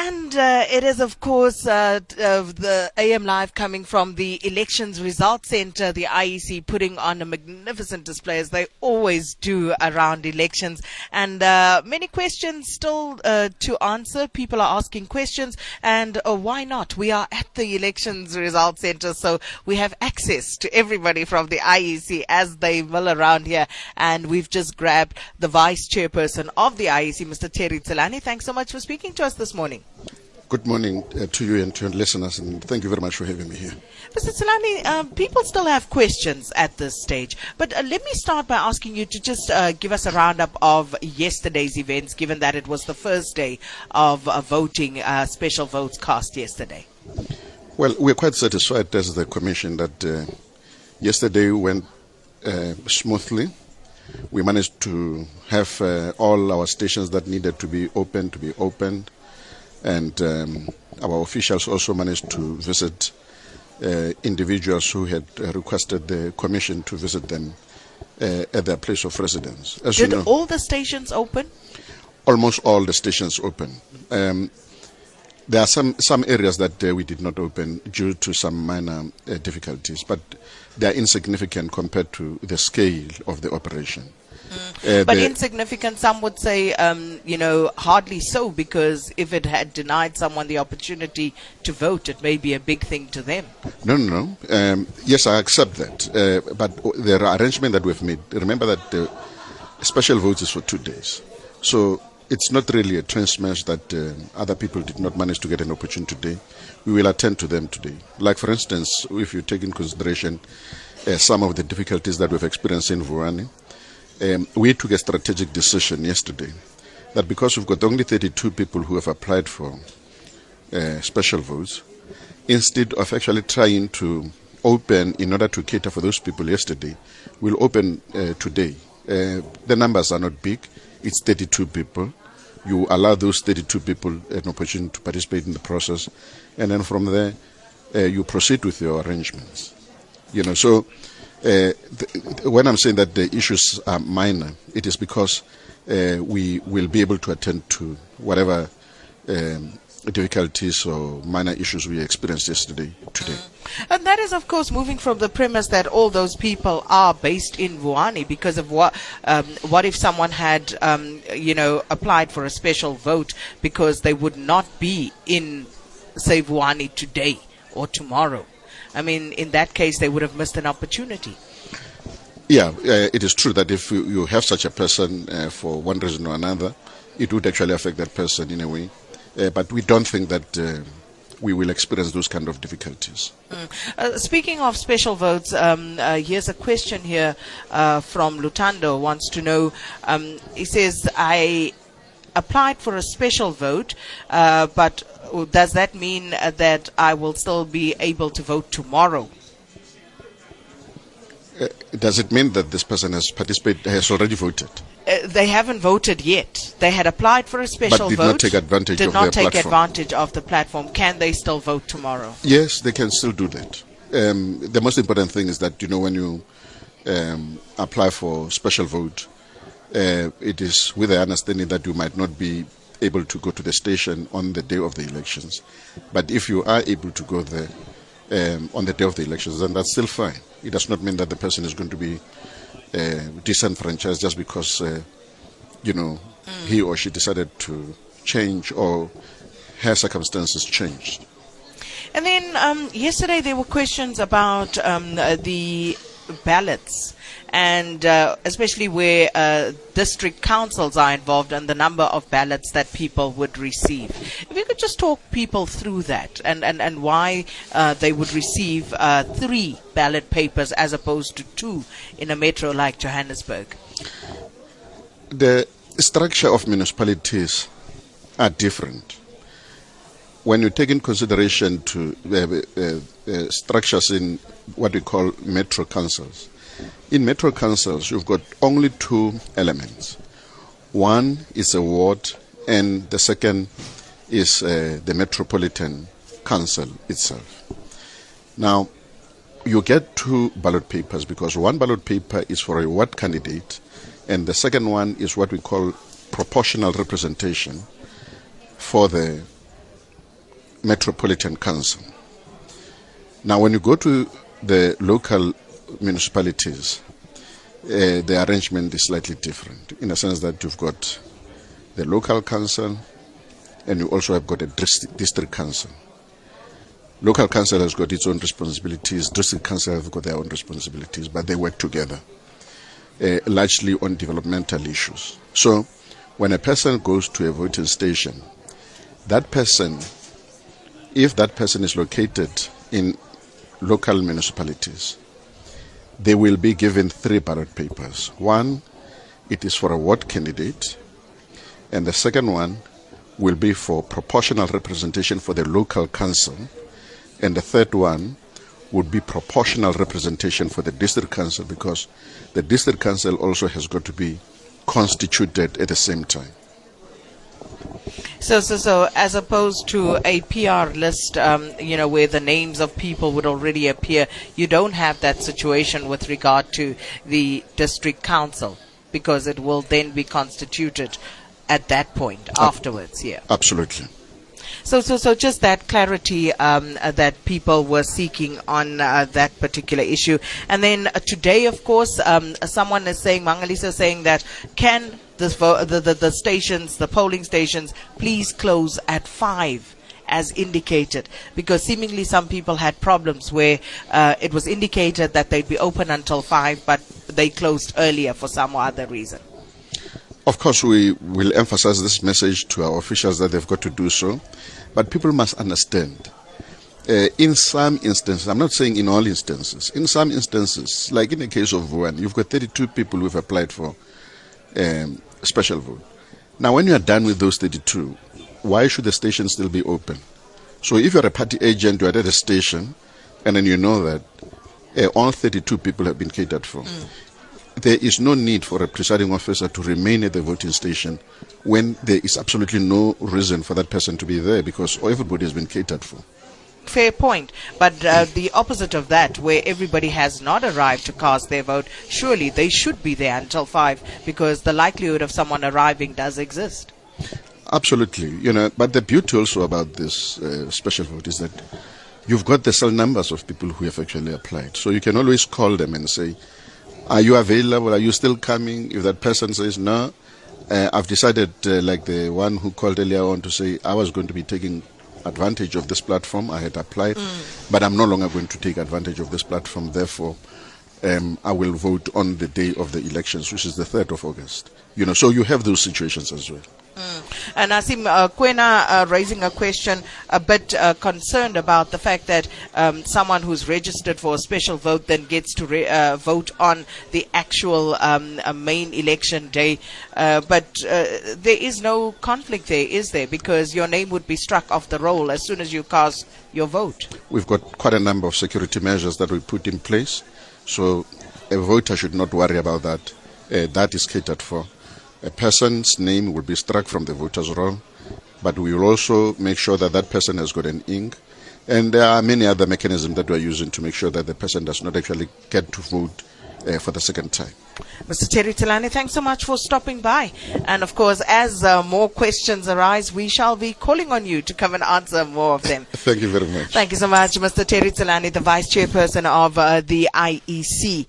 And uh, it is, of course, uh, the AM Live coming from the Elections Results Center, the IEC putting on a magnificent display as they always do around elections. And uh, many questions still uh, to answer. People are asking questions, and uh, why not? We are at the Elections Results Center, so we have access to everybody from the IEC as they mill around here. And we've just grabbed the Vice Chairperson of the IEC, Mr. Terry Tselane. Thanks so much for speaking to us this morning. Good morning uh, to you and to your listeners, and thank you very much for having me here. Mr. Tselane, uh, people still have questions at this stage, but uh, let me start by asking you to just uh, give us a roundup of yesterday's events, given that it was the first day of uh, voting, uh, special votes cast yesterday. Well, we're quite satisfied as the Commission that yesterday went smoothly. We managed to have all our stations that needed to be open to be opened and um, our officials also managed to visit uh, individuals who had uh, requested the commission to visit them uh, at their place of residence. As Did you know, all the stations open? Almost all the stations open. Um, there are some, some areas that uh, we did not open due to some minor uh, difficulties, but they are insignificant compared to the scale of the operation. Mm. Uh, but insignificant, some would say, um, you know, hardly so, because if it had denied someone the opportunity to vote, it may be a big thing to them. No, no, no. Um, yes, I accept that. Uh, but the arrangement that we've made, remember that the special vote is for two days. So it's not really a transmission that uh, other people did not manage to get an opportunity today. We will attend to them today. Like, for instance, if you take in consideration uh, some of the difficulties that we've experienced in Vuwani, um, we took a strategic decision yesterday that because we've got only 32 people who have applied for uh, special votes, instead of actually trying to open in order to cater for those people yesterday, we'll open uh, today. Uh, the numbers are not big, it's 32 people. You allow those 32 people an opportunity to participate in the process, and then from there, uh, you proceed with your arrangements. You know, so uh, when I'm saying that the issues are minor, it is because uh, we will be able to attend to whatever um, difficulties or minor issues we experienced yesterday today. Mm. And that is, of course, moving from the premise that all those people are based in Vuwani because of what, um, what if someone had, um, you know, applied for a special vote because they would not be in, say, Vuwani today or tomorrow? I mean, in that case, they would have missed an opportunity. Yeah, uh, it is true that if you, you have such a person uh, for one reason or another, it would actually affect that person in a way. Uh, but we don't think that uh, we will experience those kind of difficulties. Mm. Uh, speaking of special votes, um, uh, here's a question here from Lutando. Wants to know. Um, he says, "I applied for a special vote, but does that mean uh, that I will still be able to vote tomorrow? Uh, does it mean that this person has participated, has already voted? Uh, they haven't voted yet. They had applied for a special but did vote. Not take advantage did of not take platform. advantage of the platform. Can they still vote tomorrow? Yes, they can still do that. Um, the most important thing is that you know when you um, apply for special vote, uh, it is with the understanding that you might not be able to go to the station on the day of the elections. But if you are able to go there um, on the day of the elections, then that's still fine. It does not mean that the person is going to be uh, disenfranchised just because, uh, you know, mm. he or she decided to change or her circumstances changed. And then um, yesterday there were questions about um, the ballots and uh, especially where uh, district councils are involved and the number of ballots that people would receive. If you could just talk people through that and, and, and why uh, they would receive uh, three ballot papers as opposed to two in a metro like Johannesburg. The structure of municipalities are different. When you take in consideration to uh, uh, structures in what we call metro councils, in metro councils, you've got only two elements. One is a ward, and the second is uh, the metropolitan council itself. Now, you get two ballot papers because one ballot paper is for a ward candidate, and the second one is what we call proportional representation for the Metropolitan Council. Now, when you go to the local municipalities, uh, the arrangement is slightly different in the sense that you've got the local council and you also have got a district council. Local council has got its own responsibilities, district council have got their own responsibilities, but they work together, uh, largely on developmental issues. So, when a person goes to a voting station, that person, if that person is located in local municipalities, they will be given three ballot papers. One, it is for a ward candidate, and the second one will be for proportional representation for the local council, and the third one would be proportional representation for the district council because the district council also has got to be constituted at the same time. So, so, so, as opposed to a PR list, um, you know, where the names of people would already appear, you don't have that situation with regard to the district council because it will then be constituted at that point afterwards. Yeah, absolutely. So, so, so, just that clarity um, uh, that people were seeking on uh, that particular issue, and then uh, today, of course, um, someone is saying, Mangalisa is saying that can the, the, the, stations, the polling stations, please close at five as indicated because seemingly some people had problems where uh, it was indicated that they'd be open until 5 but they closed earlier for some other reason. Of course, we will emphasize this message to our officials that they've got to do so, but people must understand. Uh, in some instances, I'm not saying in all instances, in some instances, like in the case of one, you've got 32 people who've applied for um, special vote. Now, when you are done with those 32, why should the station still be open? So, if you're a party agent, you're at a station, and then you know that uh, all 32 people have been catered for. Mm. There is no need for a presiding officer to remain at the voting station when there is absolutely no reason for that person to be there because everybody has been catered for fair point. But uh, the opposite of that, where everybody has not arrived to cast their vote, surely they should be there until five because the likelihood of someone arriving does exist. Absolutely, you know. But the beauty also about this uh, special vote is that you've got the cell numbers of people who have actually applied, so you can always call them and say, "Are you available? Are you still coming?" If that person says no. Uh, I've decided, uh, like the one who called earlier on, to say I was going to be taking advantage of this platform. I had applied, mm. but I'm no longer going to take advantage of this platform. Therefore, um, I will vote on the day of the elections, which is the 3rd of August. You know, so you have those situations as well. Mm. And Asim uh, Kwena uh, raising a question a bit uh, concerned about the fact that um, someone who's registered for a special vote then gets to re- uh, vote on the actual um, uh, main election day. Uh, but there is no conflict there, is there? Because your name would be struck off the roll as soon as you cast your vote. We've got quite a number of security measures that we put in place. So a voter should not worry about that. that is catered for a person's name will be struck from the voters' roll, but we will also make sure that that person has got an ink. And there are many other mechanisms that we're using to make sure that the person does not actually get to vote uh, for the second time. Mr. Terry Tselane, thanks so much for stopping by. And of course, as uh, more questions arise, we shall be calling on you to come and answer more of them. Thank you very much. Thank you so much, Mr. Terry Tselane, the Vice Chairperson of uh, the IEC.